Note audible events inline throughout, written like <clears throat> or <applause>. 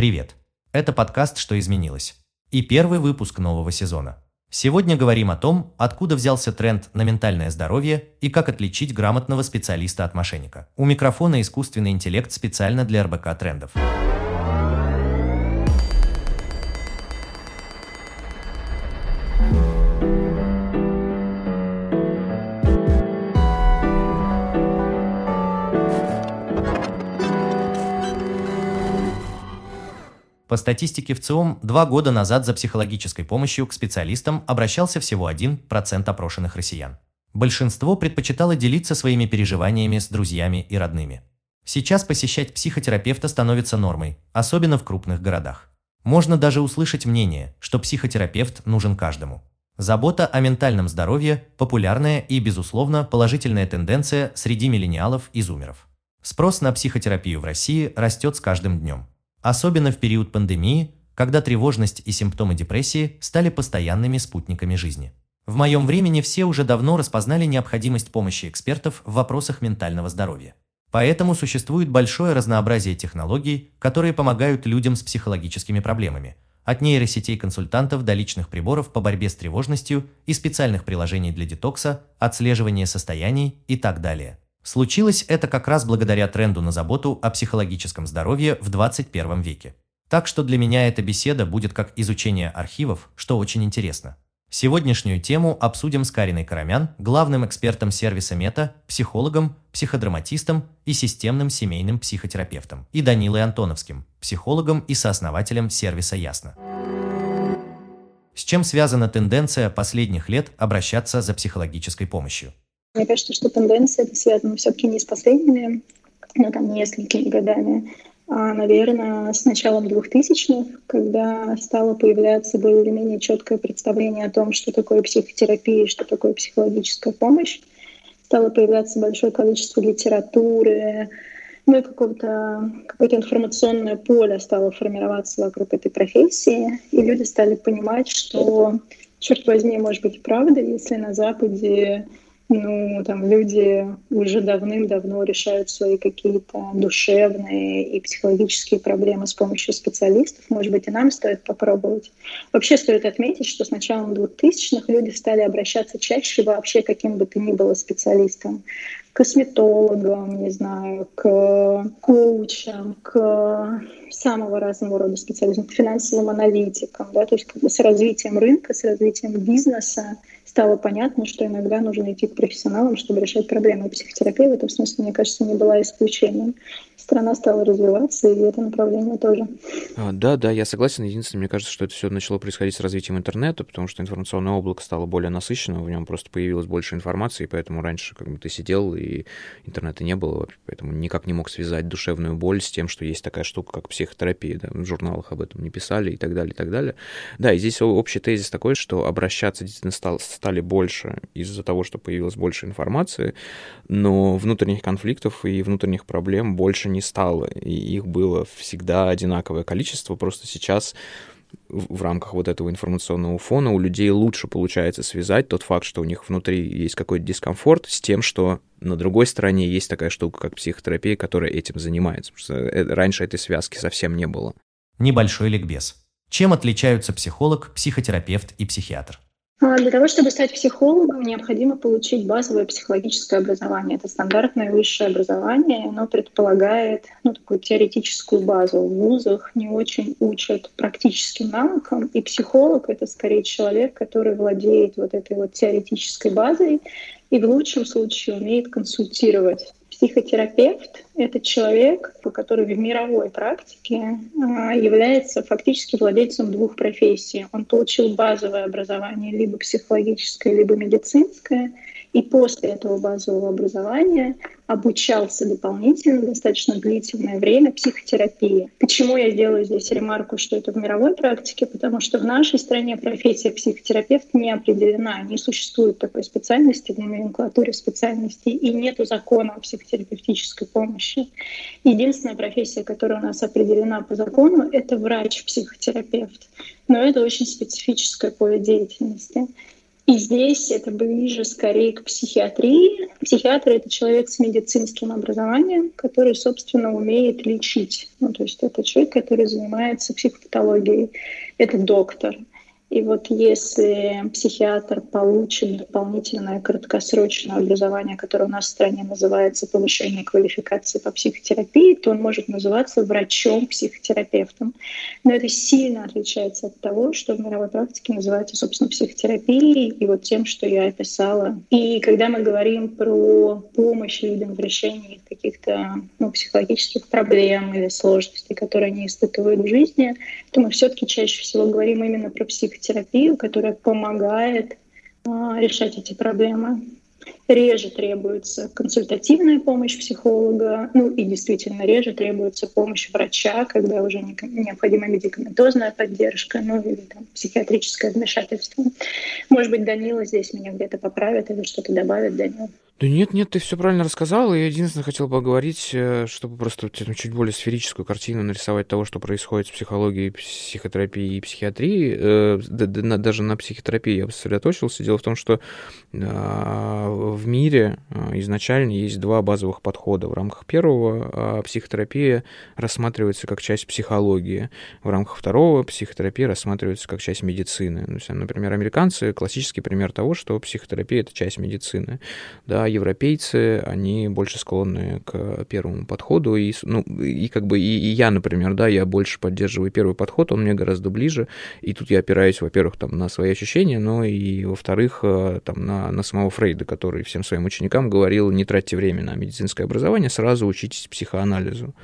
Привет! Это подкаст «Что изменилось?» и первый выпуск нового сезона. Сегодня говорим о том, откуда взялся тренд на ментальное здоровье и как отличить грамотного специалиста от мошенника. У микрофона искусственный интеллект специально для РБК трендов. По статистике в ЦИОМ, два года назад за психологической помощью к специалистам обращался всего 1% опрошенных россиян. Большинство предпочитало делиться своими переживаниями с друзьями и родными. Сейчас посещать психотерапевта становится нормой, особенно в крупных городах. Можно даже услышать мнение, что психотерапевт нужен каждому. Забота о ментальном здоровье – популярная и, безусловно, положительная тенденция среди миллениалов и зумеров. Спрос на психотерапию в России растет с каждым днем. Особенно в период пандемии, когда тревожность и симптомы депрессии стали постоянными спутниками жизни. В моем времени все уже давно распознали необходимость помощи экспертов в вопросах ментального здоровья. Поэтому существует большое разнообразие технологий, которые помогают людям с психологическими проблемами, от нейросетей консультантов до личных приборов по борьбе с тревожностью и специальных приложений для детокса, отслеживания состояний и так далее. Случилось это как раз благодаря тренду на заботу о психологическом здоровье в 21 веке. Так что для меня эта беседа будет как изучение архивов, что очень интересно. Сегодняшнюю тему обсудим с Кариной Карамян, главным экспертом сервиса Мета, психологом, психодраматистом и системным семейным психотерапевтом, и Данилой Антоновским, психологом и сооснователем сервиса Ясно. С чем связана тенденция последних лет обращаться за психологической помощью? Мне кажется, что тенденция это связана все-таки не с последними, ну, там, несколькими годами, а, наверное, с началом 2000-х, когда стало появляться более или менее четкое представление о том, что такое психотерапия, что такое психологическая помощь. Стало появляться большое количество литературы, ну и какого-то, какое-то информационное поле стало формироваться вокруг этой профессии, и люди стали понимать, что, черт возьми, может быть, правда, если на Западе ну, там люди уже давным-давно решают свои какие-то душевные и психологические проблемы с помощью специалистов. Может быть, и нам стоит попробовать. Вообще стоит отметить, что с началом 2000-х люди стали обращаться чаще вообще каким бы то ни было специалистам. К косметологам, не знаю, к коучам, к самого разного рода специалистам, к финансовым аналитикам, да, то есть как бы с развитием рынка, с развитием бизнеса стало понятно, что иногда нужно идти к профессионалам, чтобы решать проблемы. И психотерапия в этом смысле, мне кажется, не была исключением. Страна стала развиваться, и это направление тоже. А, да, да, я согласен. Единственное, мне кажется, что это все начало происходить с развитием интернета, потому что информационное облако стало более насыщенным, в нем просто появилось больше информации, поэтому раньше как бы ты сидел, и интернета не было, поэтому никак не мог связать душевную боль с тем, что есть такая штука, как психотерапия, да, в журналах об этом не писали и так далее, и так далее. Да, и здесь общий тезис такой, что обращаться действительно стал, стали больше из-за того, что появилось больше информации, но внутренних конфликтов и внутренних проблем больше не стало, и их было всегда одинаковое количество, просто сейчас в рамках вот этого информационного фона у людей лучше получается связать тот факт, что у них внутри есть какой-то дискомфорт, с тем, что на другой стороне есть такая штука, как психотерапия, которая этим занимается. Потому что э, раньше этой связки совсем не было. Небольшой ликбез. Чем отличаются психолог, психотерапевт и психиатр? А, для того, чтобы стать психологом, необходимо получить базовое психологическое образование. Это стандартное высшее образование, оно предполагает ну, такую теоретическую базу. В вузах не очень учат практическим навыкам, и психолог — это скорее человек, который владеет вот этой вот теоретической базой и в лучшем случае умеет консультировать Психотерапевт — это человек, который в мировой практике а, является фактически владельцем двух профессий. Он получил базовое образование либо психологическое, либо медицинское — и после этого базового образования обучался дополнительно достаточно длительное время психотерапии. Почему я делаю здесь ремарку, что это в мировой практике? Потому что в нашей стране профессия психотерапевт не определена, не существует такой специальности в номенклатуре специальностей, и нет закона о психотерапевтической помощи. Единственная профессия, которая у нас определена по закону, это врач-психотерапевт. Но это очень специфическое поле деятельности. И здесь это ближе скорее к психиатрии. Психиатр — это человек с медицинским образованием, который, собственно, умеет лечить. Ну, то есть это человек, который занимается психопатологией. Это доктор. И вот если психиатр получит дополнительное краткосрочное образование, которое у нас в стране называется повышение квалификации по психотерапии, то он может называться врачом-психотерапевтом. Но это сильно отличается от того, что в мировой практике называется, собственно, психотерапией и вот тем, что я описала. И когда мы говорим про помощь людям в решении каких-то ну, психологических проблем или сложностей, которые они испытывают в жизни, то мы все-таки чаще всего говорим именно про психотерапию которая помогает а, решать эти проблемы. Реже требуется консультативная помощь психолога, ну и действительно реже требуется помощь врача, когда уже необходима медикаментозная поддержка, ну или там, психиатрическое вмешательство. Может быть, Данила здесь меня где-то поправит или что-то добавит, Данил. Да нет, нет, ты все правильно рассказал. Я единственное хотел поговорить, э, чтобы просто чуть более сферическую картину нарисовать того, что происходит с психологией, психотерапией и психиатрией. Э, даже на психотерапии я сосредоточился. Дело в том, что а, в мире а, изначально есть два базовых подхода. В рамках первого а, психотерапия рассматривается как часть психологии. В рамках второго психотерапия рассматривается как часть медицины. Например, американцы — классический пример того, что психотерапия — это часть медицины. Да, европейцы, они больше склонны к первому подходу, и, ну, и как бы и, и я, например, да, я больше поддерживаю первый подход, он мне гораздо ближе, и тут я опираюсь, во-первых, там, на свои ощущения, но и, во-вторых, э, там, на, на самого Фрейда, который всем своим ученикам говорил, не тратьте время на медицинское образование, сразу учитесь психоанализу.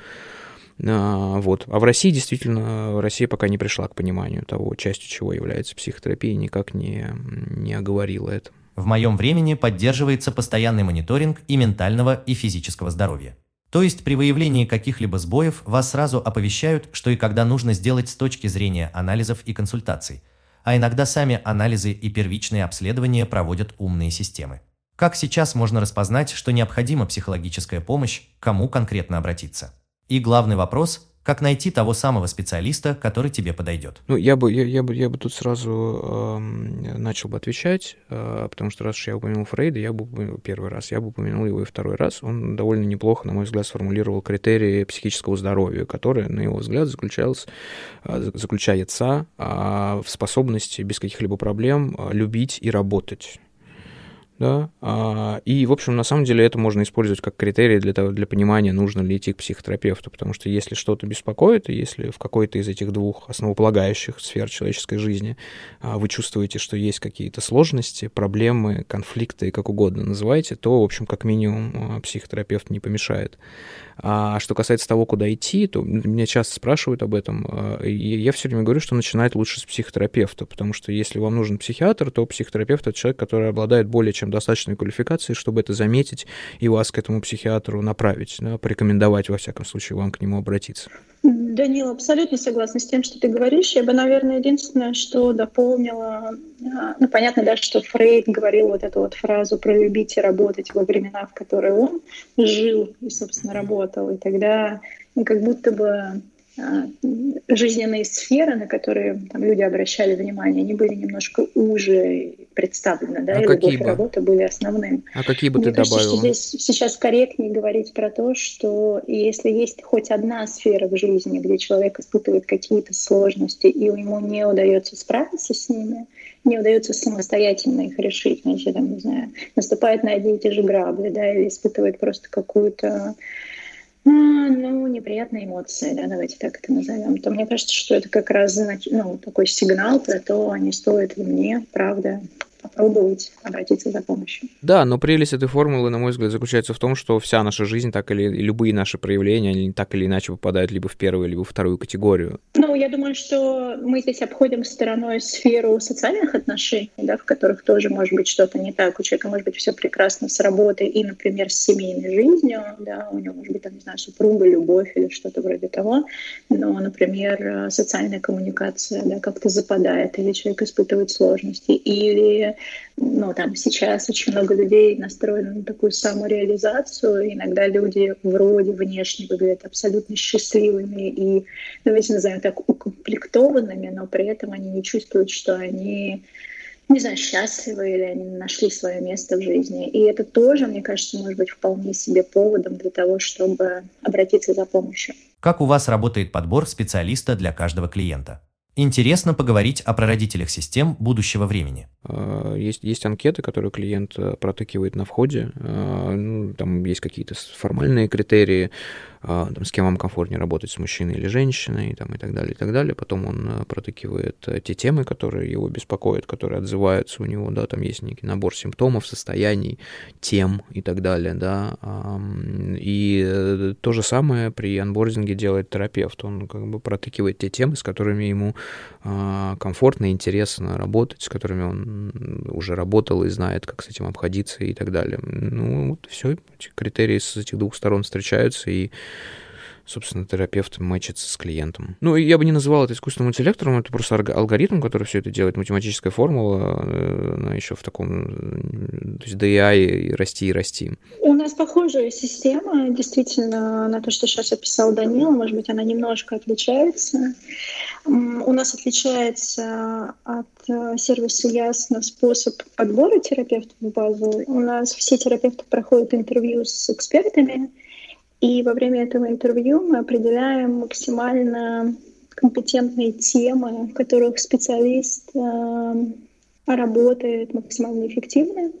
А, вот. А в России действительно, Россия пока не пришла к пониманию того, частью чего является психотерапия, никак не, не оговорила это. В моем времени поддерживается постоянный мониторинг и ментального, и физического здоровья. То есть при выявлении каких-либо сбоев вас сразу оповещают, что и когда нужно сделать с точки зрения анализов и консультаций. А иногда сами анализы и первичные обследования проводят умные системы. Как сейчас можно распознать, что необходима психологическая помощь, кому конкретно обратиться? И главный вопрос как найти того самого специалиста, который тебе подойдет? Ну, я бы, я, я бы, я бы тут сразу э, начал бы отвечать, э, потому что раз уж я упомянул Фрейда, я бы упомянул первый раз, я бы упомянул его и второй раз. Он довольно неплохо, на мой взгляд, сформулировал критерии психического здоровья, которые, на его взгляд, заключалось, э, заключается э, в способности без каких-либо проблем э, любить и работать да, а, и, в общем, на самом деле это можно использовать как критерий для, того, для понимания, нужно ли идти к психотерапевту, потому что если что-то беспокоит, и если в какой-то из этих двух основополагающих сфер человеческой жизни а, вы чувствуете, что есть какие-то сложности, проблемы, конфликты, как угодно называйте, то, в общем, как минимум а, психотерапевт не помешает. А что касается того, куда идти, то меня часто спрашивают об этом, а, и я все время говорю, что начинать лучше с психотерапевта, потому что если вам нужен психиатр, то психотерапевт — это человек, который обладает более чем достаточной квалификацией, чтобы это заметить и вас к этому психиатру направить, да, порекомендовать, во всяком случае, вам к нему обратиться. Данила, абсолютно согласна с тем, что ты говоришь. Я бы, наверное, единственное, что дополнила, а, ну, понятно, да, что Фрейд говорил вот эту вот фразу про любить и работать во времена, в которые он жил и, собственно, работал. И тогда ну, как будто бы а, жизненные сферы, на которые там, люди обращали внимание, они были немножко уже представлены, да, а и какие бы? и работа были основным. А какие бы Мне ты кажется, добавила? что здесь сейчас корректнее говорить про то, что если есть хоть одна сфера в жизни, где человек испытывает какие-то сложности, и ему не удается справиться с ними, не удается самостоятельно их решить, значит, там, не знаю, наступает на одни и те же грабли, да, или испытывает просто какую-то а, ну, неприятные эмоции, да, давайте так это назовем, то мне кажется, что это как раз ну, такой сигнал про то, а не стоит ли мне, правда, попробовать обратиться за помощью. Да, но прелесть этой формулы, на мой взгляд, заключается в том, что вся наша жизнь, так или любые наши проявления, они так или иначе попадают либо в первую, либо в вторую категорию. Ну, я думаю, что мы здесь обходим стороной сферу социальных отношений, да, в которых тоже может быть что-то не так. У человека может быть все прекрасно с работой и, например, с семейной жизнью, да, у него может быть, там, не знаю, супруга, любовь или что-то вроде того, но, например, социальная коммуникация, да, как-то западает, или человек испытывает сложности, или ну, там сейчас очень много людей настроены на такую самореализацию. Иногда люди вроде внешне выглядят абсолютно счастливыми и, давайте назовем так, укомплектованными, но при этом они не чувствуют, что они не знаю, счастливы или они нашли свое место в жизни. И это тоже, мне кажется, может быть вполне себе поводом для того, чтобы обратиться за помощью. Как у вас работает подбор специалиста для каждого клиента? Интересно поговорить о прародителях систем будущего времени. А, есть, есть анкеты, которые клиент э, протыкивает на входе. А, ну, там есть какие-то формальные критерии, а, там, с кем вам комфортнее работать, с мужчиной или женщиной, там, и так далее, и так далее. Потом он э, протыкивает э, те темы, которые его беспокоят, которые отзываются у него, да, там есть некий набор симптомов, состояний, тем и так далее, да. И то же самое при анбординге делает терапевт. Он как бы протыкивает те темы, с которыми ему комфортно, интересно работать, с которыми он уже работал и знает, как с этим обходиться и так далее. Ну, вот все, эти критерии с этих двух сторон встречаются, и собственно, терапевт мэчится с клиентом. Ну, я бы не называл это искусственным интеллектом, это просто алгоритм, который все это делает, математическая формула, э, она еще в таком, то есть DAI и расти и расти. У нас похожая система, действительно, на то, что сейчас описал Данила, может быть, она немножко отличается. У нас отличается от э, сервиса Ясно способ подбора терапевтов в базу. У нас все терапевты проходят интервью с экспертами, и во время этого интервью мы определяем максимально компетентные темы, в которых специалист э, работает максимально эффективно.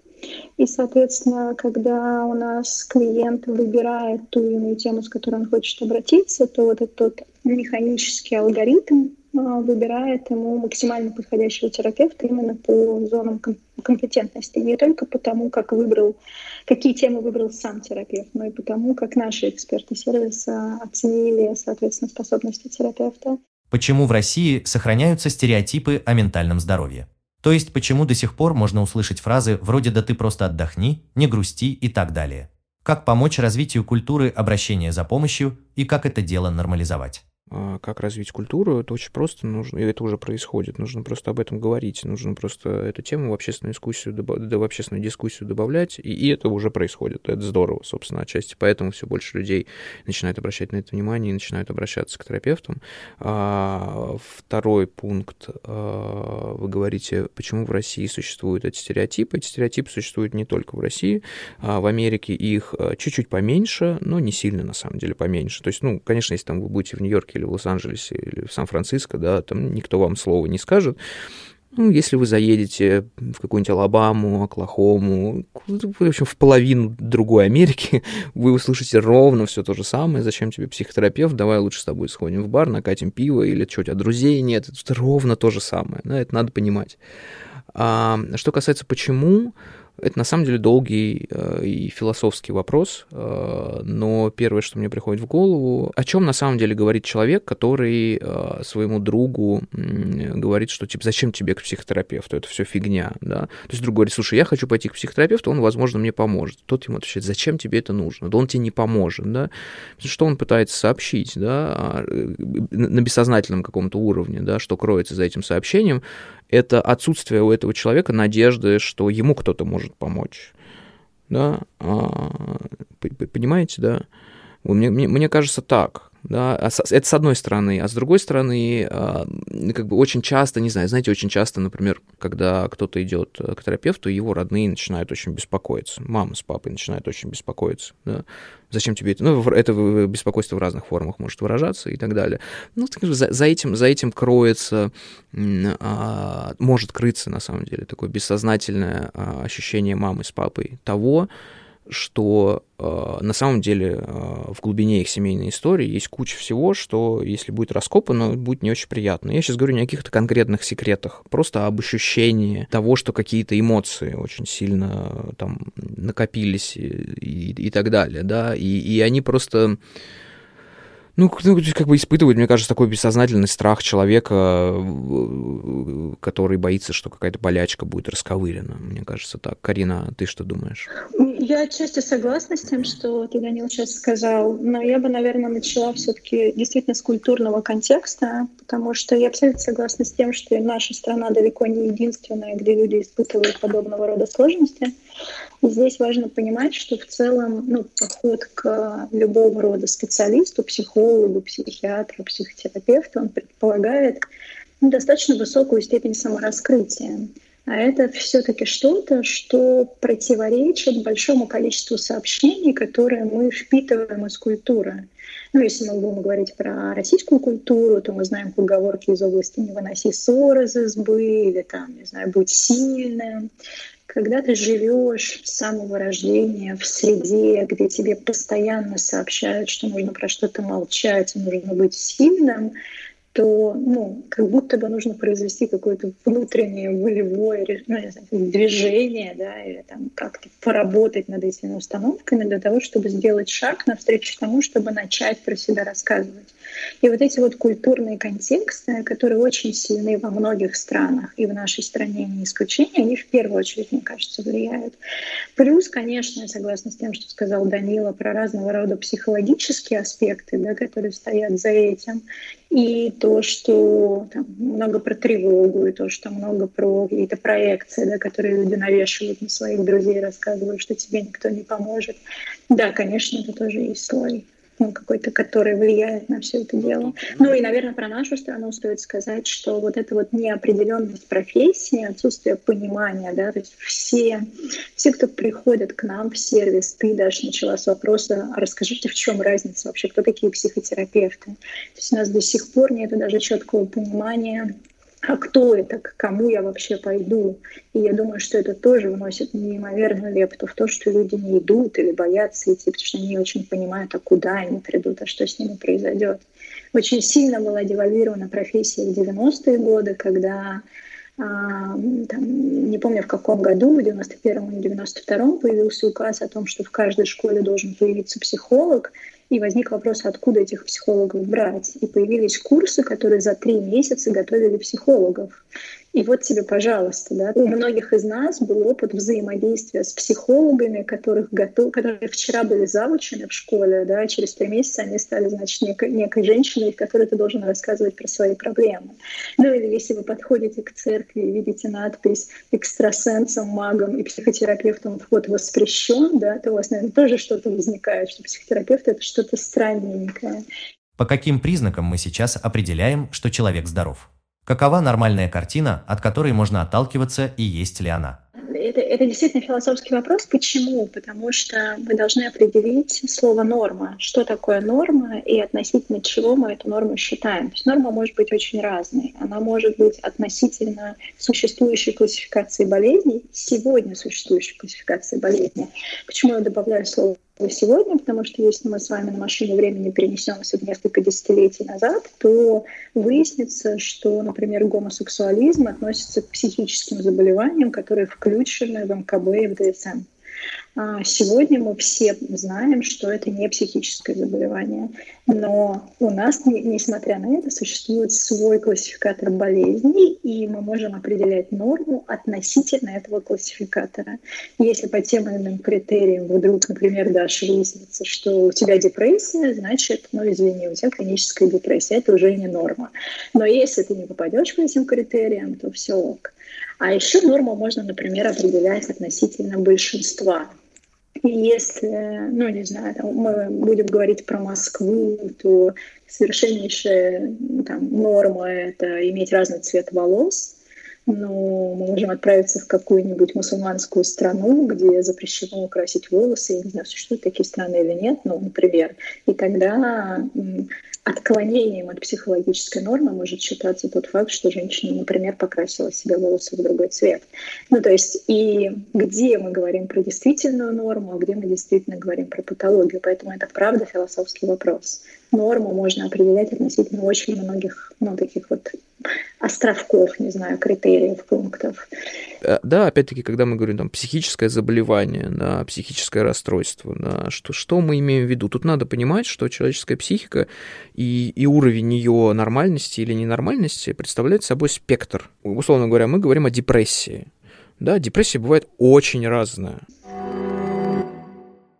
И, соответственно, когда у нас клиент выбирает ту или иную тему, с которой он хочет обратиться, то вот этот механический алгоритм а, выбирает ему максимально подходящего терапевта именно по зонам компетентности. Не только потому, как выбрал, какие темы выбрал сам терапевт, но и потому, как наши эксперты сервиса оценили, соответственно, способности терапевта. Почему в России сохраняются стереотипы о ментальном здоровье? То есть почему до сих пор можно услышать фразы вроде «да ты просто отдохни», «не грусти» и так далее? Как помочь развитию культуры обращения за помощью и как это дело нормализовать? А, как развить культуру, это очень просто, нужно, и это уже происходит, нужно просто об этом говорить, нужно просто эту тему в общественную дискуссию, в общественную дискуссию добавлять, и, и это уже происходит, это здорово, собственно, отчасти, поэтому все больше людей начинают обращать на это внимание и начинают обращаться к терапевтам. А, второй пункт, а, вы говорите, почему в России существуют эти стереотипы, эти стереотипы существуют не только в России, а в Америке их а, чуть-чуть поменьше, но не сильно, на самом деле, поменьше, то есть, ну, конечно, если там вы будете в Нью-Йорке или в Лос-Анджелесе, или в Сан-Франциско, да, там никто вам слова не скажет. Ну, если вы заедете в какую-нибудь Алабаму, Оклахому, в общем, в половину другой Америки, <laughs> вы услышите ровно все то же самое. Зачем тебе психотерапевт? Давай лучше с тобой сходим в бар, накатим пиво, или что, у тебя друзей нет. Это ровно то же самое. Да, это надо понимать. А, что касается почему, это на самом деле долгий э, и философский вопрос, э, но первое, что мне приходит в голову, о чем на самом деле говорит человек, который э, своему другу говорит, что типа зачем тебе к психотерапевту, это все фигня, да. То есть друг говорит, слушай, я хочу пойти к психотерапевту, он, возможно, мне поможет. Тот ему отвечает, зачем тебе это нужно? Да он тебе не поможет, да. Что он пытается сообщить, да, на бессознательном каком-то уровне, да, что кроется за этим сообщением, это отсутствие у этого человека надежды, что ему кто-то может помочь. Да, а, понимаете, да? Мне, мне, мне кажется так. Да, а это с одной стороны, а с другой стороны, а, как бы очень часто, не знаю, знаете, очень часто, например, когда кто-то идет к терапевту, его родные начинают очень беспокоиться, мама с папой начинают очень беспокоиться, да, зачем тебе это, ну, это беспокойство в разных формах может выражаться и так далее. Ну, за, за этим, за этим кроется, может крыться, на самом деле, такое бессознательное ощущение мамы с папой того, что э, на самом деле э, в глубине их семейной истории есть куча всего, что если будет раскопано, будет не очень приятно. Я сейчас говорю не о каких-то конкретных секретах, просто об ощущении того, что какие-то эмоции очень сильно э, там накопились и, и, и так далее, да, и, и они просто ну, ну, как бы испытывает, мне кажется, такой бессознательный страх человека, который боится, что какая-то болячка будет расковырена. Мне кажется так. Карина, ты что думаешь? Я отчасти согласна с тем, что ты, Данил, сейчас сказал, но я бы, наверное, начала все-таки действительно с культурного контекста, потому что я абсолютно согласна с тем, что наша страна далеко не единственная, где люди испытывают подобного рода сложности. И здесь важно понимать, что в целом ну, подход к любого рода специалисту, психологу, психиатру, психотерапевту, он предполагает достаточно высокую степень самораскрытия. А это все-таки что-то, что противоречит большому количеству сообщений, которые мы впитываем из культуры. Ну, если мы будем говорить про российскую культуру, то мы знаем поговорки из области «не выноси ссор из избы» или там, не знаю, «будь сильным». Когда ты живешь с самого рождения в среде, где тебе постоянно сообщают, что нужно про что-то молчать, нужно быть сильным, то ну, как будто бы нужно произвести какое-то внутреннее волевое ну, знаю, движение, да, или там как-то поработать над этими установками для того, чтобы сделать шаг навстречу тому, чтобы начать про себя рассказывать. И вот эти вот культурные контексты, которые очень сильны во многих странах, и в нашей стране не исключение, они в первую очередь, мне кажется, влияют. Плюс, конечно, я согласна с тем, что сказал Данила про разного рода психологические аспекты, да, которые стоят за этим. И то, что там, много про тревогу, и то, что много про какие-то проекции, да, которые люди навешивают на своих друзей, рассказывают, что тебе никто не поможет. Да, конечно, это тоже есть слой ну, какой-то, который влияет на все это дело. Ну и, наверное, про нашу страну стоит сказать, что вот эта вот неопределенность профессии, отсутствие понимания, да, то есть все, все, кто приходит к нам в сервис, ты даже начала с вопроса, а расскажите, в чем разница вообще, кто такие психотерапевты. То есть у нас до сих пор нет даже четкого понимания, а кто это, к кому я вообще пойду. И я думаю, что это тоже вносит неимоверную лепту в то, что люди не идут или боятся идти, потому что они не очень понимают, а куда они придут, а что с ними произойдет. Очень сильно была девальвирована профессия в 90-е годы, когда а, там, не помню в каком году, в 91-м или 92-м появился указ о том, что в каждой школе должен появиться психолог, и возник вопрос, откуда этих психологов брать. И появились курсы, которые за три месяца готовили психологов. И вот тебе, пожалуйста, да, у многих из нас был опыт взаимодействия с психологами, которых готов, которые вчера были завучены в школе, да, а через три месяца они стали, значит, некой, некой женщиной, которой ты должен рассказывать про свои проблемы. Ну или если вы подходите к церкви и видите надпись «экстрасенсом, магом и психотерапевтом вход воспрещен», да, то у вас, наверное, тоже что-то возникает, что психотерапевт — это что-то странненькое. По каким признакам мы сейчас определяем, что человек здоров? Какова нормальная картина, от которой можно отталкиваться и есть ли она? Это, это действительно философский вопрос. Почему? Потому что мы должны определить слово «норма». Что такое норма и относительно чего мы эту норму считаем. То есть норма может быть очень разной. Она может быть относительно существующей классификации болезней, сегодня существующей классификации болезней. Почему я добавляю слово сегодня, потому что если мы с вами на машине времени перенесемся в несколько десятилетий назад, то выяснится, что, например, гомосексуализм относится к психическим заболеваниям, которые включены в МКБ и в ДСМ. А, сегодня мы все знаем, что это не психическое заболевание, но у нас, несмотря на это, существует свой классификатор болезней, и мы можем определять норму относительно этого классификатора. Если по тем или иным критериям вдруг, например, дальше выяснится, что у тебя депрессия, значит, ну извини, у тебя клиническая депрессия, это уже не норма. Но если ты не попадешь по этим критериям, то все ок. А еще норму можно, например, определять относительно большинства. Если, ну, не знаю, там, мы будем говорить про Москву, то совершеннейшая там, норма — это иметь разный цвет волос, но мы можем отправиться в какую-нибудь мусульманскую страну, где запрещено украсить волосы. Я не знаю, существуют такие страны или нет, ну, например. И тогда отклонением от психологической нормы может считаться тот факт, что женщина, например, покрасила себе волосы в другой цвет. Ну, то есть и где мы говорим про действительную норму, а где мы действительно говорим про патологию. Поэтому это правда философский вопрос. Норму можно определять относительно очень многих, ну, таких вот островков, не знаю, критериев, пунктов. Э, да, опять-таки, когда мы говорим там психическое заболевание, да, психическое расстройство, да, что, что мы имеем в виду? Тут надо понимать, что человеческая психика и, и уровень ее нормальности или ненормальности представляет собой спектр. Условно говоря, мы говорим о депрессии. Да, депрессия бывает очень разная.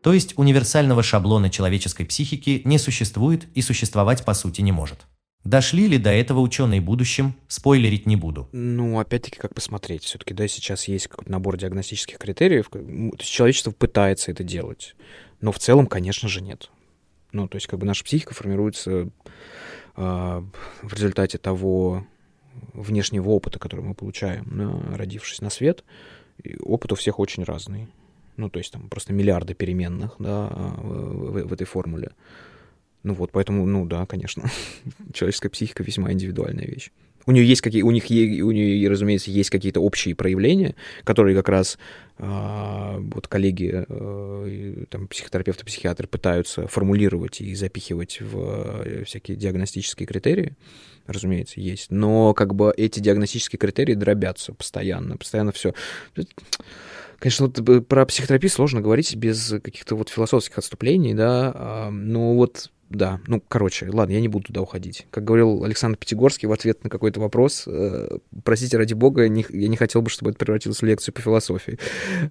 То есть универсального шаблона человеческой психики не существует и существовать по сути не может. Дошли ли до этого ученые в будущем, спойлерить не буду. Ну, опять-таки, как посмотреть. Все-таки, да, сейчас есть какой-то набор диагностических критериев. То есть человечество пытается это делать. Но в целом, конечно же, нет. Ну, то есть, как бы наша психика формируется э, в результате того, внешнего опыта, который мы получаем, родившись на свет, опыт у всех очень разный. Ну, то есть там просто миллиарды переменных, да, в, в этой формуле. Ну вот, поэтому, ну да, конечно, <laughs> человеческая психика весьма индивидуальная вещь. У нее есть какие, у них, у нее, разумеется, есть какие-то общие проявления, которые как раз а, вот коллеги, а, там, психотерапевты, психиатры пытаются формулировать и запихивать в э, всякие диагностические критерии, разумеется, есть. Но как бы эти диагностические критерии дробятся постоянно, постоянно все. Конечно, вот э, про психотерапию сложно говорить без каких-то вот философских отступлений, да, а, но вот да, ну, короче, ладно, я не буду туда уходить. Как говорил Александр Пятигорский в ответ на какой-то вопрос, э, простите, ради бога, не, я не хотел бы, чтобы это превратилось в лекцию по философии.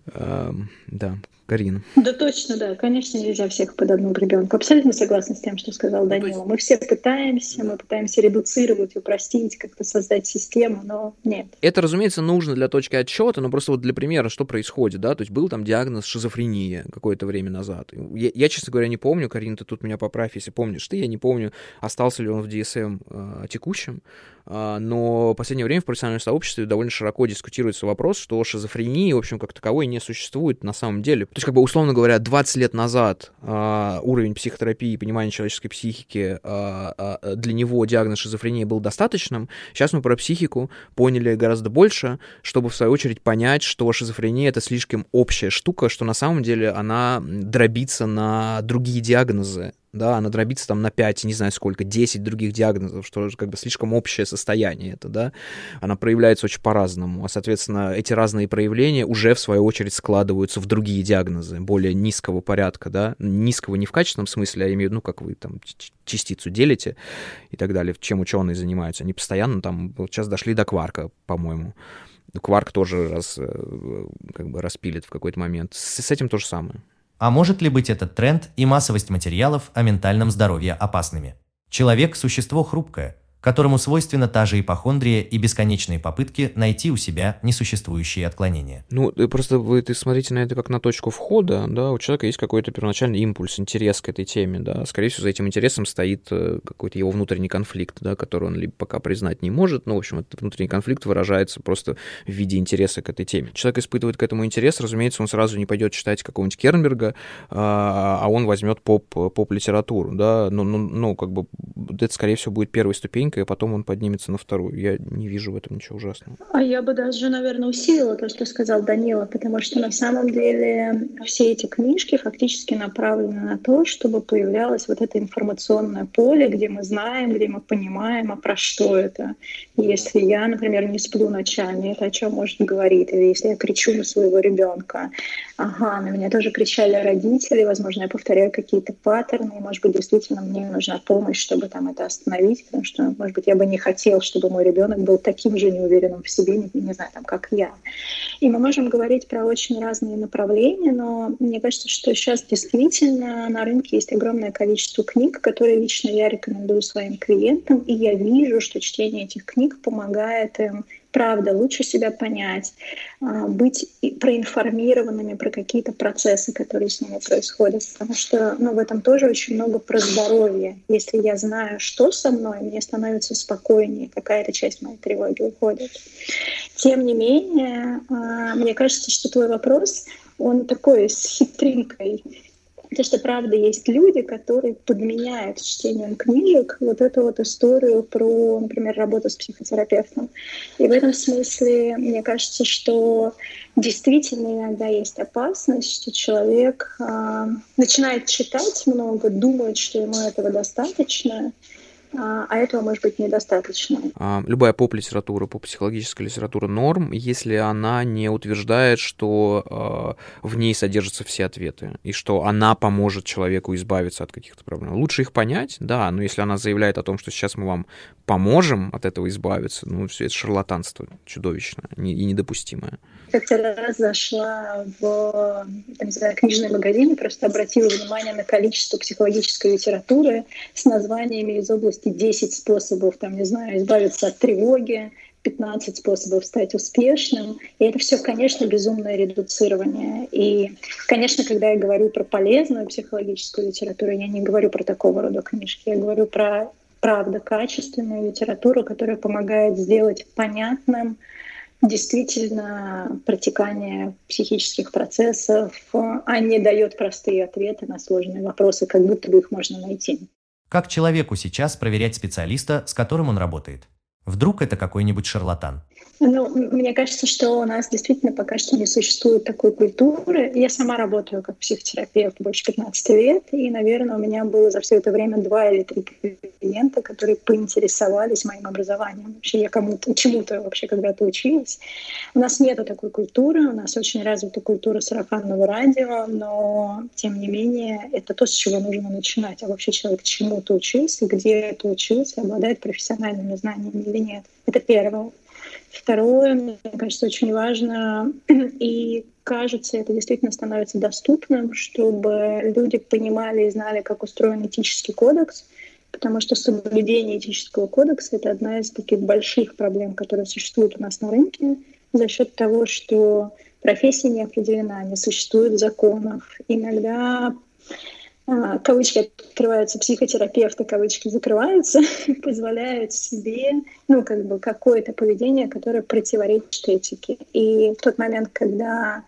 Э, да, Карина. Да точно, да. Конечно, нельзя всех под одну гребенку. Абсолютно согласна с тем, что сказал ну, Данила. Мы все пытаемся, мы пытаемся редуцировать, упростить, как-то создать систему, но нет. Это, разумеется, нужно для точки отчета, но просто вот для примера, что происходит, да, то есть был там диагноз шизофрения какое-то время назад. Я, я честно говоря, не помню, Карина, ты тут меня поправь, если помнишь ты, я не помню, остался ли он в DSM э, текущем, но в последнее время в профессиональном сообществе довольно широко дискутируется вопрос, что шизофрении, в общем, как таковой не существует на самом деле. То есть, как бы, условно говоря, 20 лет назад а, уровень психотерапии и понимания человеческой психики, а, для него диагноз шизофрении был достаточным. Сейчас мы про психику поняли гораздо больше, чтобы, в свою очередь, понять, что шизофрения — это слишком общая штука, что на самом деле она дробится на другие диагнозы, да, она дробится там на 5, не знаю сколько, 10 других диагнозов, что как бы слишком общее состояние это, да, она проявляется очень по-разному, а, соответственно, эти разные проявления уже, в свою очередь, складываются в другие диагнозы, более низкого порядка, да, низкого не в качественном смысле, а имею, ну, как вы там частицу делите и так далее, чем ученые занимаются, они постоянно там, вот сейчас дошли до кварка, по-моему, кварк тоже раз, э, как бы распилит в какой-то момент, с, с этим то же самое. А может ли быть этот тренд и массовость материалов о ментальном здоровье опасными? Человек – существо хрупкое, которому свойственна та же ипохондрия и бесконечные попытки найти у себя несуществующие отклонения. Ну, просто вы ты смотрите на это как на точку входа, да, у человека есть какой-то первоначальный импульс, интерес к этой теме, да, скорее всего, за этим интересом стоит э, какой-то его внутренний конфликт, да, который он либо пока признать не может, но, в общем, этот внутренний конфликт выражается просто в виде интереса к этой теме. Человек испытывает к этому интерес, разумеется, он сразу не пойдет читать какого-нибудь Кернберга, а, а он возьмет поп, поп-литературу, да, ну, ну, ну, как бы это, скорее всего, будет первой ступенькой и потом он поднимется на вторую. Я не вижу в этом ничего ужасного. А я бы даже, наверное, усилила то, что сказал Данила, потому что на самом деле все эти книжки фактически направлены на то, чтобы появлялось вот это информационное поле, где мы знаем, где мы понимаем, а про что это. Если я, например, не сплю ночами, это о чем может говорить? Или если я кричу на своего ребенка, ага, на меня тоже кричали родители, возможно, я повторяю какие-то паттерны, может быть, действительно мне нужна помощь, чтобы там это остановить, потому что, может быть, я бы не хотел, чтобы мой ребенок был таким же неуверенным в себе, не, не знаю, там, как я. И мы можем говорить про очень разные направления, но мне кажется, что сейчас действительно на рынке есть огромное количество книг, которые лично я рекомендую своим клиентам, и я вижу, что чтение этих книг помогает им правда, лучше себя понять, а, быть проинформированными про какие-то процессы, которые с ними происходят. Потому что ну, в этом тоже очень много про здоровье. Если я знаю, что со мной, мне становится спокойнее, какая-то часть моей тревоги уходит. Тем не менее, а, мне кажется, что твой вопрос, он такой с хитринкой Потому что, правда, есть люди, которые подменяют чтением книжек вот эту вот историю про, например, работу с психотерапевтом. И в этом смысле мне кажется, что действительно иногда есть опасность, что человек э, начинает читать много, думает, что ему этого достаточно, а, а этого может быть недостаточно. А, любая поп-литература, поп-психологическая литература норм, если она не утверждает, что э, в ней содержатся все ответы, и что она поможет человеку избавиться от каких-то проблем. Лучше их понять, да, но если она заявляет о том, что сейчас мы вам поможем от этого избавиться, ну, все это шарлатанство чудовищное и недопустимое. Как-то раз зашла в там, знаю, книжный магазин и просто обратила внимание на количество психологической литературы с названиями из области 10 способов, там, не знаю, избавиться от тревоги, 15 способов стать успешным. И это все, конечно, безумное редуцирование. И, конечно, когда я говорю про полезную психологическую литературу, я не говорю про такого рода книжки, я говорю про правда, качественную литературу, которая помогает сделать понятным действительно протекание психических процессов, а не дает простые ответы на сложные вопросы, как будто бы их можно найти. Как человеку сейчас проверять специалиста, с которым он работает? Вдруг это какой-нибудь шарлатан? Ну, мне кажется, что у нас действительно пока что не существует такой культуры. Я сама работаю как психотерапевт больше 15 лет, и, наверное, у меня было за все это время два или три клиента, которые поинтересовались моим образованием. Вообще я кому-то, чему-то вообще когда-то училась. У нас нету такой культуры, у нас очень развита культура сарафанного радио, но, тем не менее, это то, с чего нужно начинать. А вообще человек чему-то учился, где это учился, обладает профессиональными знаниями или нет. Это первое. Второе, мне кажется, очень важно, <clears throat> и кажется, это действительно становится доступным, чтобы люди понимали и знали, как устроен этический кодекс, потому что соблюдение этического кодекса — это одна из таких больших проблем, которые существуют у нас на рынке за счет того, что профессия не определена, не существует законов. Иногда кавычки открываются, психотерапевты, кавычки закрываются, <laughs> позволяют себе, ну, как бы, какое-то поведение, которое противоречит этике. И в тот момент, когда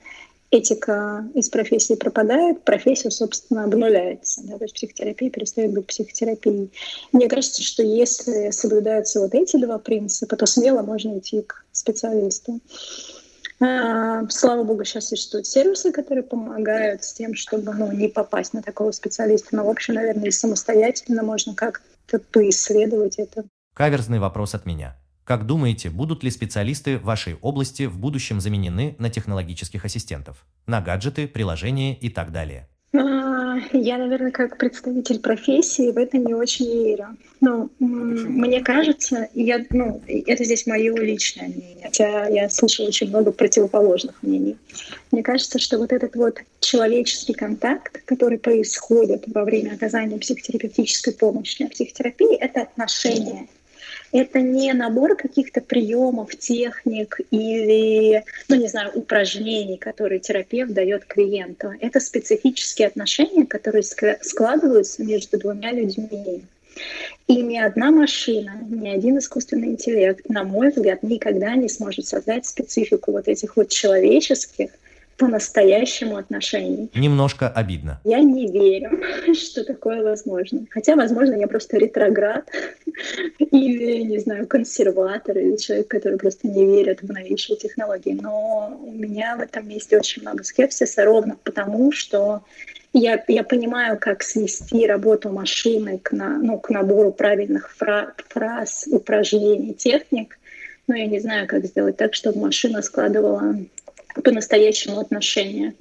этика из профессии пропадает, профессия, собственно, обнуляется. Да? То есть психотерапия перестает быть психотерапией. Мне кажется, что если соблюдаются вот эти два принципа, то смело можно идти к специалисту. А, слава богу, сейчас существуют сервисы, которые помогают с тем, чтобы ну, не попасть на такого специалиста. Но, в общем, наверное, самостоятельно можно как-то поисследовать это. Каверзный вопрос от меня. Как думаете, будут ли специалисты вашей области в будущем заменены на технологических ассистентов, на гаджеты, приложения и так далее? А, я, наверное, как представитель профессии в это не очень верю. Ну, мне кажется, я, ну, это здесь мое личное мнение, хотя я слышала очень много противоположных мнений. Мне кажется, что вот этот вот человеческий контакт, который происходит во время оказания психотерапевтической помощи, психотерапии — это отношения, это не набор каких-то приемов, техник или, ну не знаю, упражнений, которые терапевт дает клиенту. Это специфические отношения, которые складываются между двумя людьми. И ни одна машина, ни один искусственный интеллект, на мой взгляд, никогда не сможет создать специфику вот этих вот человеческих, по-настоящему отношений. Немножко обидно. Я не верю, <laughs> что такое возможно. Хотя, возможно, я просто ретроград <laughs> или, не знаю, консерватор или человек, который просто не верит в новейшие технологии. Но у меня в этом месте очень много скепсиса ровно потому, что я, я понимаю, как свести работу машины к, на, ну, к набору правильных фра фраз, упражнений, техник, но я не знаю, как сделать так, чтобы машина складывала по-настоящему отношения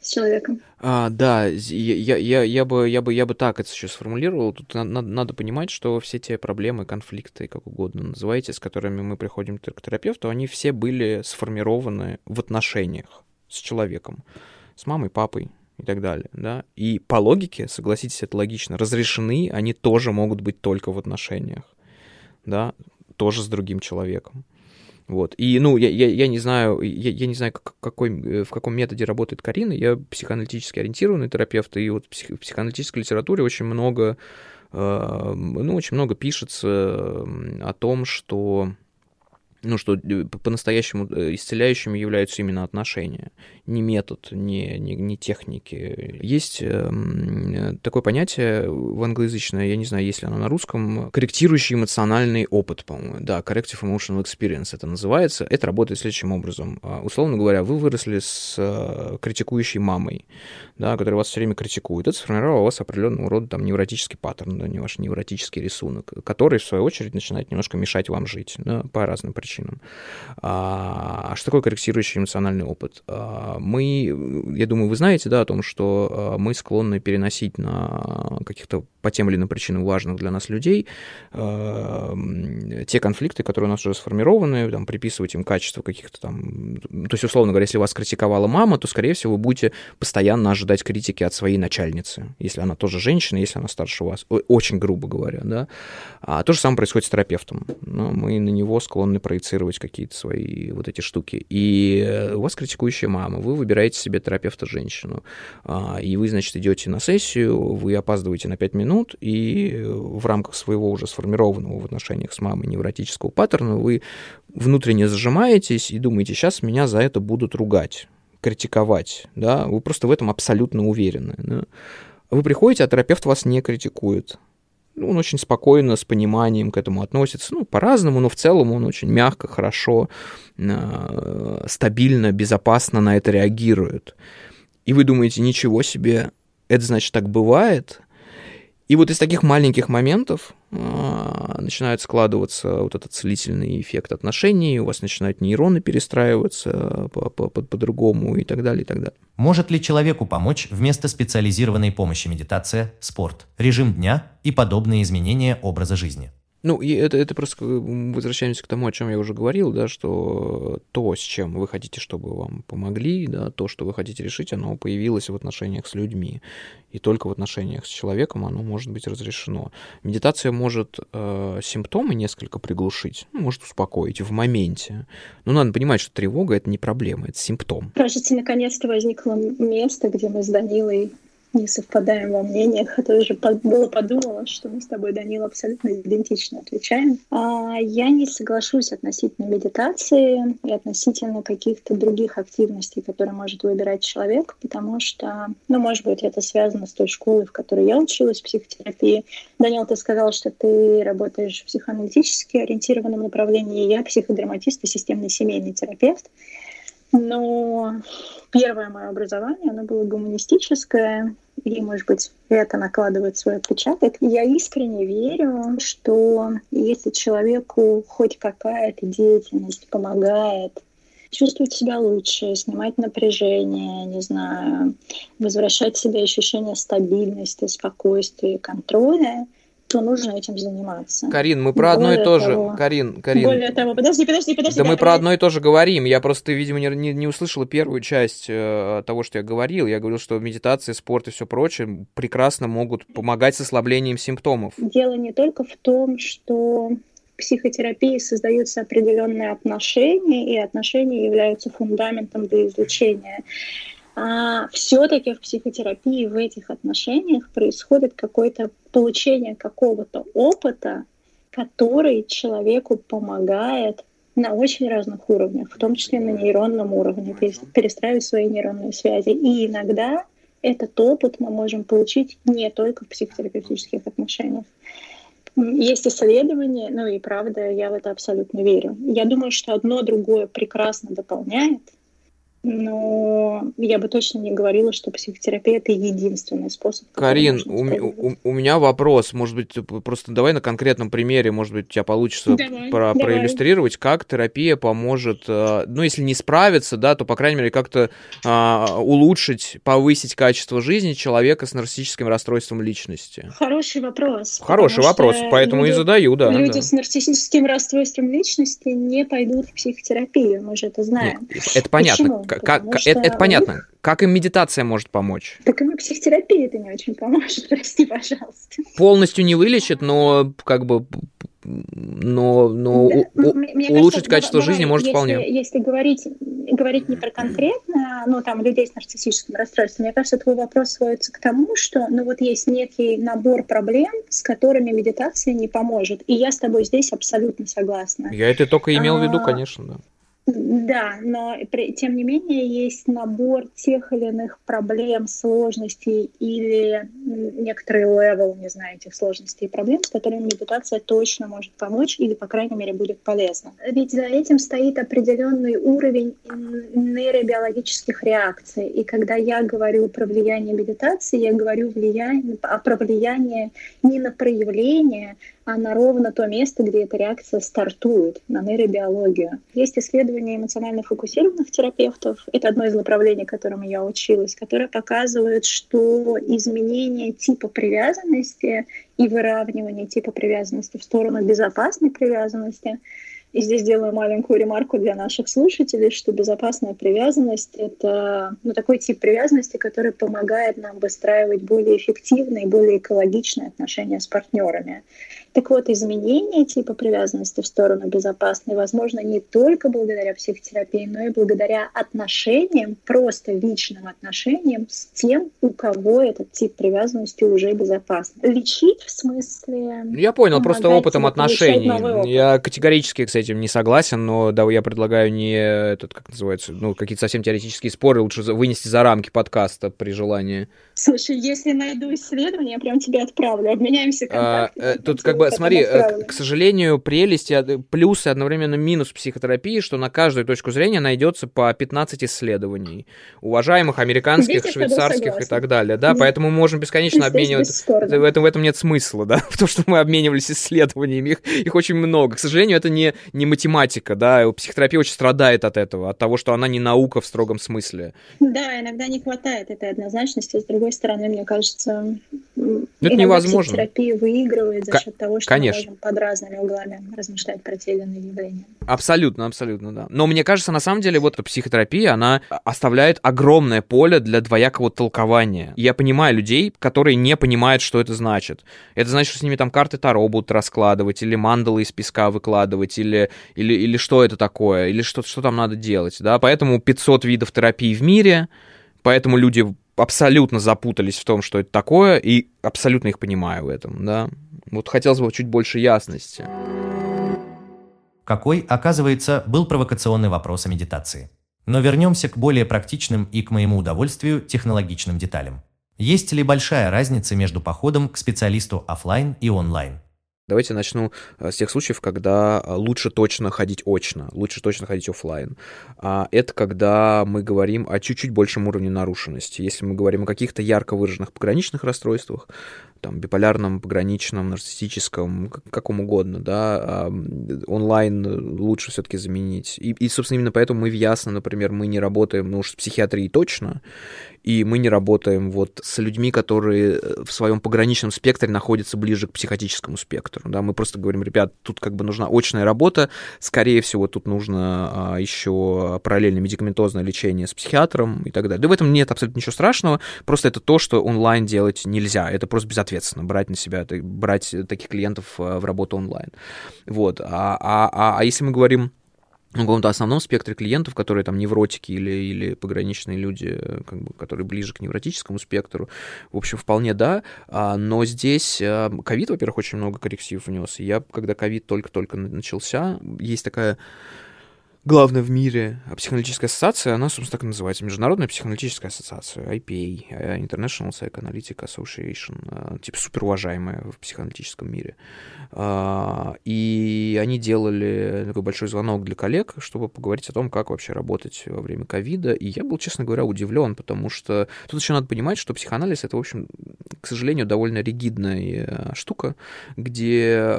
с человеком. А, да, я, я, я, бы, я, бы, я бы так это сейчас сформулировал. Тут надо, надо понимать, что все те проблемы, конфликты, как угодно называйте, с которыми мы приходим к терапевту, они все были сформированы в отношениях с человеком, с мамой, папой и так далее, да. И по логике, согласитесь, это логично, разрешены они тоже могут быть только в отношениях, да, тоже с другим человеком. Вот. И, ну, я, я, я не знаю, я, я не знаю, как, какой, э, в каком методе работает Карина. Я психоаналитически ориентированный терапевт, и вот в псих, психоаналитической литературе очень много, э, ну, очень много пишется о том, что ну, что э, по-настоящему э, исцеляющими являются именно отношения, не метод, не, не, не техники. Есть э, такое понятие в англоязычное, я не знаю, есть ли оно на русском, корректирующий эмоциональный опыт, по-моему. Да, corrective emotional experience это называется. Это работает следующим образом. А, условно говоря, вы выросли с э, критикующей мамой, да, которая вас все время критикует. Это сформировало у вас определенного рода там невротический паттерн, да, не ваш невротический рисунок, который, в свою очередь, начинает немножко мешать вам жить да, по разным причинам причинам. А, а что такое корректирующий эмоциональный опыт? А, мы, я думаю, вы знаете, да, о том, что а, мы склонны переносить на каких-то по тем или иным причинам важных для нас людей те конфликты, которые у нас уже сформированы, там, приписывать им качество каких-то там... То есть, условно говоря, если вас критиковала мама, то, скорее всего, вы будете постоянно ожидать критики от своей начальницы, если она тоже женщина, если она старше вас, очень грубо говоря, да. А то же самое происходит с терапевтом. Ну, мы на него склонны проецировать проецировать какие-то свои вот эти штуки. И у вас критикующая мама, вы выбираете себе терапевта женщину, а, и вы, значит, идете на сессию, вы опаздываете на 5 минут, и в рамках своего уже сформированного в отношениях с мамой невротического паттерна вы внутренне зажимаетесь и думаете, сейчас меня за это будут ругать критиковать, да, вы просто в этом абсолютно уверены. Да? Вы приходите, а терапевт вас не критикует. Ну, он очень спокойно, с пониманием к этому относится. Ну, по-разному, но в целом он очень мягко, хорошо, э, стабильно, безопасно на это реагирует. И вы думаете, ничего себе, это значит так бывает? И вот из таких маленьких моментов а, начинает складываться вот этот целительный эффект отношений, у вас начинают нейроны перестраиваться по-другому по, по, и так далее, и так далее. Может ли человеку помочь вместо специализированной помощи медитация, спорт, режим дня и подобные изменения образа жизни? Ну, и это, это просто возвращаемся к тому, о чем я уже говорил, да, что то, с чем вы хотите, чтобы вам помогли, да, то, что вы хотите решить, оно появилось в отношениях с людьми. И только в отношениях с человеком оно может быть разрешено. Медитация может э, симптомы несколько приглушить, ну, может успокоить в моменте. Но надо понимать, что тревога — это не проблема, это симптом. Кажется, наконец-то возникло место, где мы с Данилой не совпадаем во мнениях. Это уже было подумала, что мы с тобой, Данил, абсолютно идентично отвечаем. А я не соглашусь относительно медитации и относительно каких-то других активностей, которые может выбирать человек, потому что, ну, может быть, это связано с той школой, в которой я училась, психотерапии. Данил, ты сказал, что ты работаешь в психоаналитически ориентированном направлении, я психодраматист и системный семейный терапевт. Но первое мое образование, оно было гуманистическое, и, может быть, это накладывает свой отпечаток. Я искренне верю, что если человеку хоть какая-то деятельность помогает чувствовать себя лучше, снимать напряжение, не знаю, возвращать себе ощущение стабильности, спокойствия, контроля, то нужно этим заниматься. Карин, мы про одно и то же. Карин, Карин. Более того, подожди, подожди, подожди. Да, да мы про одно и то же говорим. Я просто, видимо, не, не, не услышала первую часть э, того, что я говорил. Я говорил, что медитация, спорт и все прочее прекрасно могут помогать с ослаблением симптомов. Дело не только в том, что психотерапии создаются определенные отношения, и отношения являются фундаментом для излечения а все-таки в психотерапии в этих отношениях происходит какое-то получение какого-то опыта, который человеку помогает на очень разных уровнях, в том числе на нейронном уровне, перестраивать свои нейронные связи. И иногда этот опыт мы можем получить не только в психотерапевтических отношениях. Есть исследования, ну и правда, я в это абсолютно верю. Я думаю, что одно другое прекрасно дополняет, но я бы точно не говорила, что психотерапия это единственный способ. Карин, у, у, у меня вопрос, может быть, просто давай на конкретном примере, может быть, у тебя получится давай, про, давай. проиллюстрировать, как терапия поможет, э, ну, если не справиться, да, то, по крайней мере, как-то а, улучшить, повысить качество жизни человека с нарциссическим расстройством личности. Хороший вопрос. Хороший вопрос, поэтому люди, и задаю, да. Люди да. с нарциссическим расстройством личности не пойдут в психотерапию, мы же это знаем. Нет, это понятно. Почему? Как, что... это, это понятно. Как им медитация может помочь? Так им и психотерапия это не очень поможет, <laughs> прости, пожалуйста. Полностью не вылечит, но как бы но, но да, у, мне улучшить кажется, качество давай, жизни может если, вполне. Если говорить, говорить не про конкретно, ну, там, людей с нарциссическим расстройством, мне кажется, твой вопрос сводится к тому, что, ну, вот есть некий набор проблем, с которыми медитация не поможет. И я с тобой здесь абсолютно согласна. Я это только имел в виду, а, конечно, да. Да, но тем не менее есть набор тех или иных проблем, сложностей или некоторый level, не знаю, этих сложностей и проблем, с которыми медитация точно может помочь или, по крайней мере, будет полезна. Ведь за этим стоит определенный уровень нейробиологических реакций. И когда я говорю про влияние медитации, я говорю влияние, про влияние не на проявление, а на ровно то место, где эта реакция стартует, на нейробиологию. Есть исследования эмоционально фокусированных терапевтов, это одно из направлений, которому я училась, которое показывает, что изменение типа привязанности и выравнивание типа привязанности в сторону безопасной привязанности и здесь делаю маленькую ремарку для наших слушателей, что безопасная привязанность — это ну, такой тип привязанности, который помогает нам выстраивать более эффективные, более экологичные отношения с партнерами. Так вот, изменение типа привязанности в сторону безопасной возможно не только благодаря психотерапии, но и благодаря отношениям, просто личным отношениям с тем, у кого этот тип привязанности уже безопасен. Лечить в смысле... Ну, я понял, просто опытом отношений. Опыт. Я категорически с этим не согласен, но да, я предлагаю не этот, как называется, ну, какие-то совсем теоретические споры лучше вынести за рамки подкаста при желании. Слушай, если найду исследование, я прям тебе отправлю, обменяемся а, контактами. А, тут как бы, смотри, э, к сожалению, прелесть, плюс и одновременно минус психотерапии, что на каждую точку зрения найдется по 15 исследований, уважаемых американских, Видите, швейцарских и так далее, да, поэтому мы можем бесконечно обмениваться. В этом, в этом нет смысла, да, <laughs> в том, что мы обменивались исследованиями, их, их очень много. К сожалению, это не, не математика, да, психотерапия очень страдает от этого, от того, что она не наука в строгом смысле. Да, иногда не хватает этой однозначности, с другой стороны, мне кажется, это невозможно. терапия выигрывает за К- счет того, что конечно. мы можем под разными углами размышлять про те или иные явления. Абсолютно, абсолютно, да. Но мне кажется, на самом деле, вот эта психотерапия, она оставляет огромное поле для двоякого толкования. Я понимаю людей, которые не понимают, что это значит. Это значит, что с ними там карты Таро будут раскладывать, или мандалы из песка выкладывать, или, или, или что это такое, или что, что там надо делать, да. Поэтому 500 видов терапии в мире, поэтому люди абсолютно запутались в том, что это такое, и абсолютно их понимаю в этом, да. Вот хотелось бы чуть больше ясности. Какой, оказывается, был провокационный вопрос о медитации. Но вернемся к более практичным и, к моему удовольствию, технологичным деталям. Есть ли большая разница между походом к специалисту офлайн и онлайн? Давайте начну э, с тех случаев, когда э, лучше точно ходить очно, лучше точно ходить офлайн. А это когда мы говорим о чуть-чуть большем уровне нарушенности. Если мы говорим о каких-то ярко выраженных пограничных расстройствах, там, биполярном, пограничном, нарциссическом, каком угодно, да, онлайн лучше все-таки заменить. И, и, собственно, именно поэтому мы в Ясно, например, мы не работаем, ну уж с психиатрией точно, и мы не работаем вот с людьми, которые э, в своем пограничном спектре находятся ближе к психотическому спектру. Да? Мы просто говорим, ребят, тут как бы нужна очная работа, скорее всего, тут нужно а, еще параллельно медикаментозное лечение с психиатром и так далее. Да в этом нет абсолютно ничего страшного, просто это то, что онлайн делать нельзя, это просто безответственно, брать на себя, брать таких клиентов э, в работу онлайн. Вот. А, а, а, а если мы говорим каком-то основном спектре клиентов, которые там невротики или, или пограничные люди, как бы, которые ближе к невротическому спектру, в общем, вполне да, а, но здесь а, ковид, во-первых, очень много корректив внес, я, когда ковид только-только начался, есть такая главная в мире психоаналитическая ассоциация, она, собственно, так и называется, Международная психоаналитическая ассоциация, IPA, э, International Psychoanalytic Association, э, типа суперуважаемая в психоаналитическом мире. А, и они делали такой большой звонок для коллег, чтобы поговорить о том, как вообще работать во время ковида, и я был, честно говоря, удивлен, потому что тут еще надо понимать, что психоанализ — это, в общем, к сожалению, довольно ригидная э, штука, где,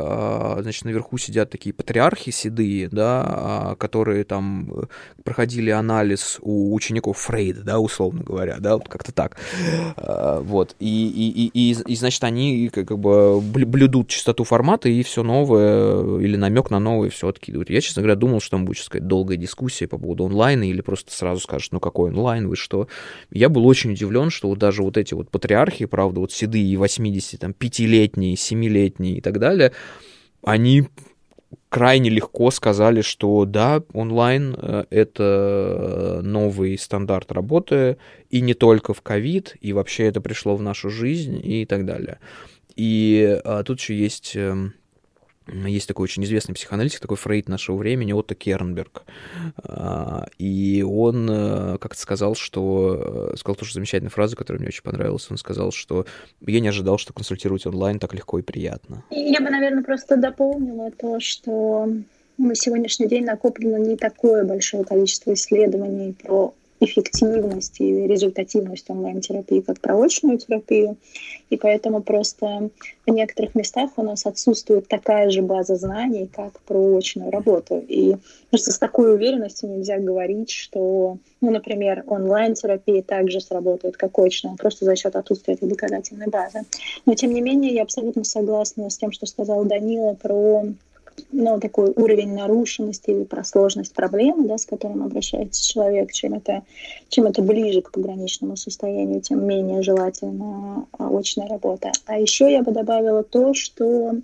значит, наверху сидят такие патриархи седые, да, которые которые там э, проходили анализ у учеников Фрейда, да, условно говоря, да, вот как-то так. А, вот. И, и, и, и, и, значит, они как бы блюдут чистоту формата, и все новое, или намек на новое все откидывают. Я, честно говоря, думал, что там будет, сказать, долгая дискуссия по поводу онлайна, или просто сразу скажут, ну какой онлайн, вы что? Я был очень удивлен, что вот даже вот эти вот патриархи, правда, вот седые 80, там, 5-летние, 7-летние и так далее, они крайне легко сказали, что да, онлайн э, — это новый стандарт работы, и не только в ковид, и вообще это пришло в нашу жизнь и так далее. И а, тут еще есть эм, есть такой очень известный психоаналитик, такой Фрейд нашего времени, Отто Кернберг. А, и он э, как-то сказал, что... Э, сказал тоже замечательную фразу, которая мне очень понравилась. Он сказал, что я не ожидал, что консультировать онлайн так легко и приятно. Я бы, наверное, просто дополнила то, что на сегодняшний день накоплено не такое большое количество исследований про эффективность и результативность онлайн-терапии как проочную терапию. И поэтому просто в некоторых местах у нас отсутствует такая же база знаний, как про очную работу. И просто с такой уверенностью нельзя говорить, что, ну, например, онлайн-терапия также сработает как очная, просто за счет отсутствия этой доказательной базы. Но, тем не менее, я абсолютно согласна с тем, что сказал Данила про ну, такой уровень нарушенности или про сложность проблемы, да, с которым обращается человек, чем это, чем это ближе к пограничному состоянию, тем менее желательно очная работа. А еще я бы добавила то, что А,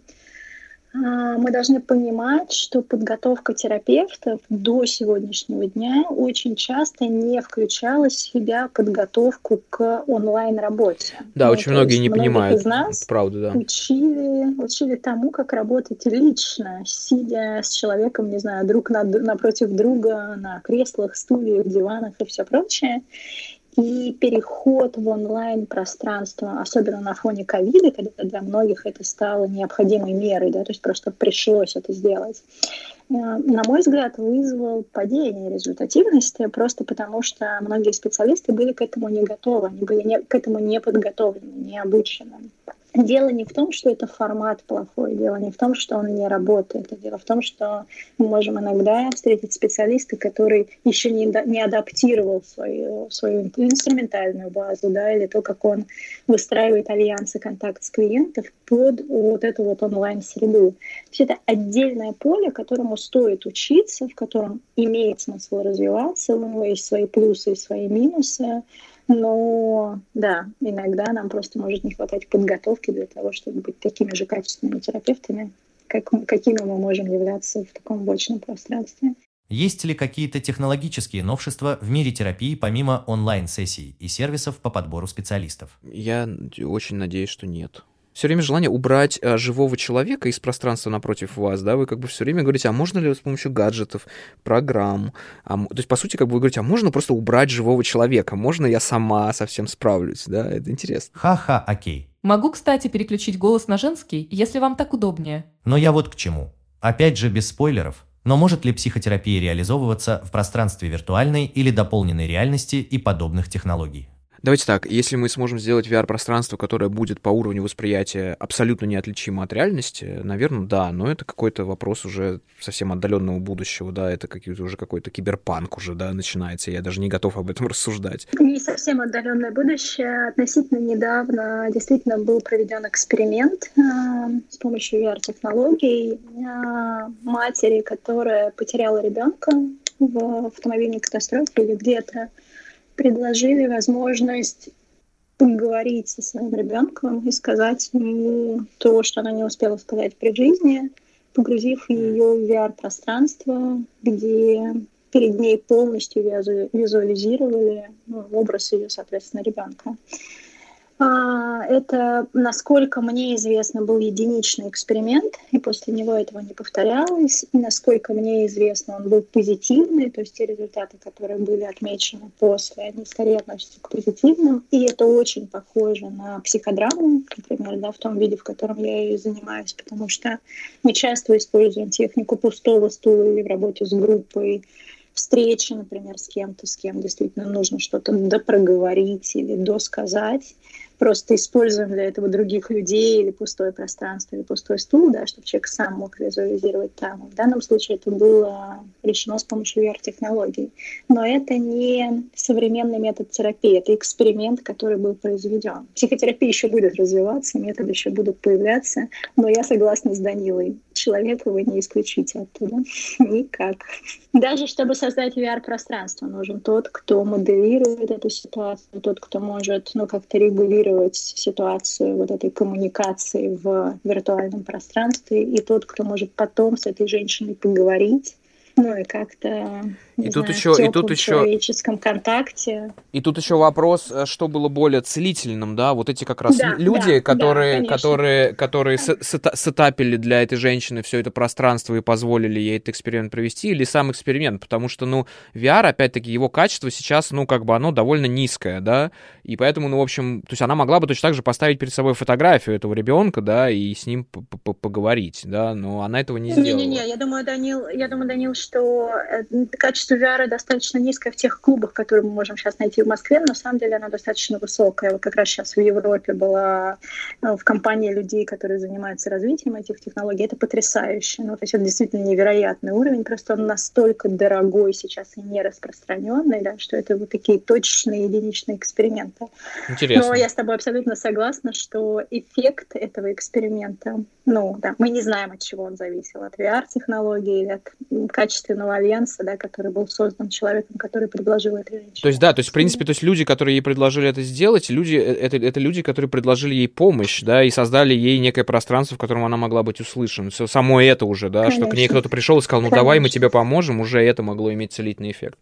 мы должны понимать, что подготовка терапевтов до сегодняшнего дня очень часто не включала в себя подготовку к онлайн-работе. Да, ну, очень многие не понимают, из нас правда, да. Учили, учили тому, как работать лично, сидя с человеком, не знаю, друг напротив друга на креслах, стульях, диванах и все прочее. И переход в онлайн-пространство, особенно на фоне ковида, когда для многих это стало необходимой мерой, да, то есть просто пришлось это сделать, э, на мой взгляд, вызвал падение результативности, просто потому что многие специалисты были к этому не готовы, они были не, к этому не подготовлены, не обучены. Дело не в том, что это формат плохой, дело не в том, что он не работает, дело в том, что мы можем иногда встретить специалиста, который еще не, не адаптировал свою, свою инструментальную базу, да, или то, как он выстраивает альянсы контакт с клиентов под вот эту вот онлайн-среду. То есть это отдельное поле, которому стоит учиться, в котором имеет смысл развиваться, у него есть свои плюсы и свои минусы, но да, иногда нам просто может не хватать подготовки для того, чтобы быть такими же качественными терапевтами, как, какими мы можем являться в таком обычном пространстве. Есть ли какие-то технологические новшества в мире терапии помимо онлайн-сессий и сервисов по подбору специалистов? Я очень надеюсь, что нет все время желание убрать а, живого человека из пространства напротив вас, да, вы как бы все время говорите, а можно ли с помощью гаджетов, программ, а, то есть, по сути, как бы вы говорите, а можно просто убрать живого человека, можно я сама совсем справлюсь, да, это интересно. Ха-ха, окей. Могу, кстати, переключить голос на женский, если вам так удобнее. Но я вот к чему. Опять же, без спойлеров, но может ли психотерапия реализовываться в пространстве виртуальной или дополненной реальности и подобных технологий? Давайте так, если мы сможем сделать VR-пространство, которое будет по уровню восприятия абсолютно неотличимо от реальности, наверное, да, но это какой-то вопрос уже совсем отдаленного будущего, да, это какие-то уже какой-то киберпанк уже, да, начинается, я даже не готов об этом <laughs> рассуждать. Не совсем отдаленное будущее. Относительно недавно действительно был проведен эксперимент э, с помощью VR-технологий э, матери, которая потеряла ребенка в автомобильной катастрофе или где-то предложили возможность поговорить со своим ребенком и сказать ему то, что она не успела сказать при жизни, погрузив ее в VR-пространство, где перед ней полностью визуализировали ну, образ ее, соответственно, ребенка. А, это, насколько мне известно, был единичный эксперимент, и после него этого не повторялось. И насколько мне известно, он был позитивный, то есть те результаты, которые были отмечены после, они скорее относятся к позитивным. И это очень похоже на психодраму, например, да, в том виде, в котором я и занимаюсь, потому что мы часто используем технику пустого стула или в работе с группой, встречи, например, с кем-то, с кем действительно нужно что-то допроговорить или досказать просто используем для этого других людей или пустое пространство, или пустой стул, да, чтобы человек сам мог визуализировать там. В данном случае это было решено с помощью VR-технологий. Но это не современный метод терапии, это эксперимент, который был произведен. Психотерапия еще будет развиваться, методы еще будут появляться, но я согласна с Данилой. Человека вы не исключите оттуда. <laughs> Никак. Даже чтобы создать VR-пространство, нужен тот, кто моделирует эту ситуацию, тот, кто может ну, как-то регулировать контролировать ситуацию вот этой коммуникации в виртуальном пространстве, и тот, кто может потом с этой женщиной поговорить, ну и как-то и тут знаю, еще, и тут еще человеческом контакте. И тут еще вопрос, э, что было более целительным, да, вот эти как раз да, люди, да, которые, да, которые, которые сетапили для этой женщины все это пространство и позволили ей этот эксперимент провести, или сам эксперимент, потому что, ну, VR, опять-таки, его качество сейчас, ну, как бы оно довольно низкое, да, и поэтому, ну, в общем, то есть она могла бы точно так же поставить перед собой фотографию этого ребенка, да, и с ним поговорить, да, но она этого не сделала. Не-не-не, я думаю, Данил, я думаю, Данил, что э, качество количество VR достаточно низкое в тех клубах, которые мы можем сейчас найти в Москве, но на самом деле оно достаточно высокое. Вот как раз сейчас в Европе была ну, в компании людей, которые занимаются развитием этих технологий. Это потрясающе. Ну, то есть это действительно невероятный уровень, просто он настолько дорогой сейчас и не распространенный, да, что это вот такие точечные единичные эксперименты. Интересно. Но я с тобой абсолютно согласна, что эффект этого эксперимента, ну да, мы не знаем, от чего он зависел, от VR-технологии или от качественного альянса, да, который был был создан человеком, который предложил это женщине. То есть, да, то есть, в принципе, то есть люди, которые ей предложили это сделать, люди, э, это, это люди, которые предложили ей помощь, да, и создали ей некое пространство, в котором она могла быть услышана. Само это уже, да, Конечно. что к ней кто-то пришел и сказал, ну Конечно. давай мы тебе поможем, уже это могло иметь целительный эффект.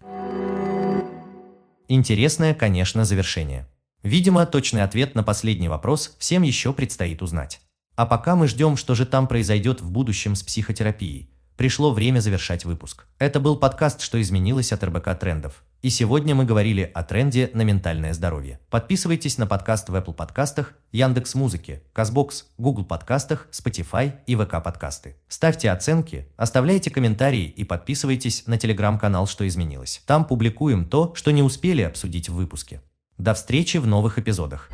Интересное, конечно, завершение. Видимо, точный ответ на последний вопрос всем еще предстоит узнать. А пока мы ждем, что же там произойдет в будущем с психотерапией. Пришло время завершать выпуск. Это был подкаст «Что изменилось от РБК трендов». И сегодня мы говорили о тренде на ментальное здоровье. Подписывайтесь на подкаст в Apple подкастах, Яндекс Музыке, Казбокс, Google подкастах, Spotify и ВК подкасты. Ставьте оценки, оставляйте комментарии и подписывайтесь на телеграм-канал «Что изменилось». Там публикуем то, что не успели обсудить в выпуске. До встречи в новых эпизодах.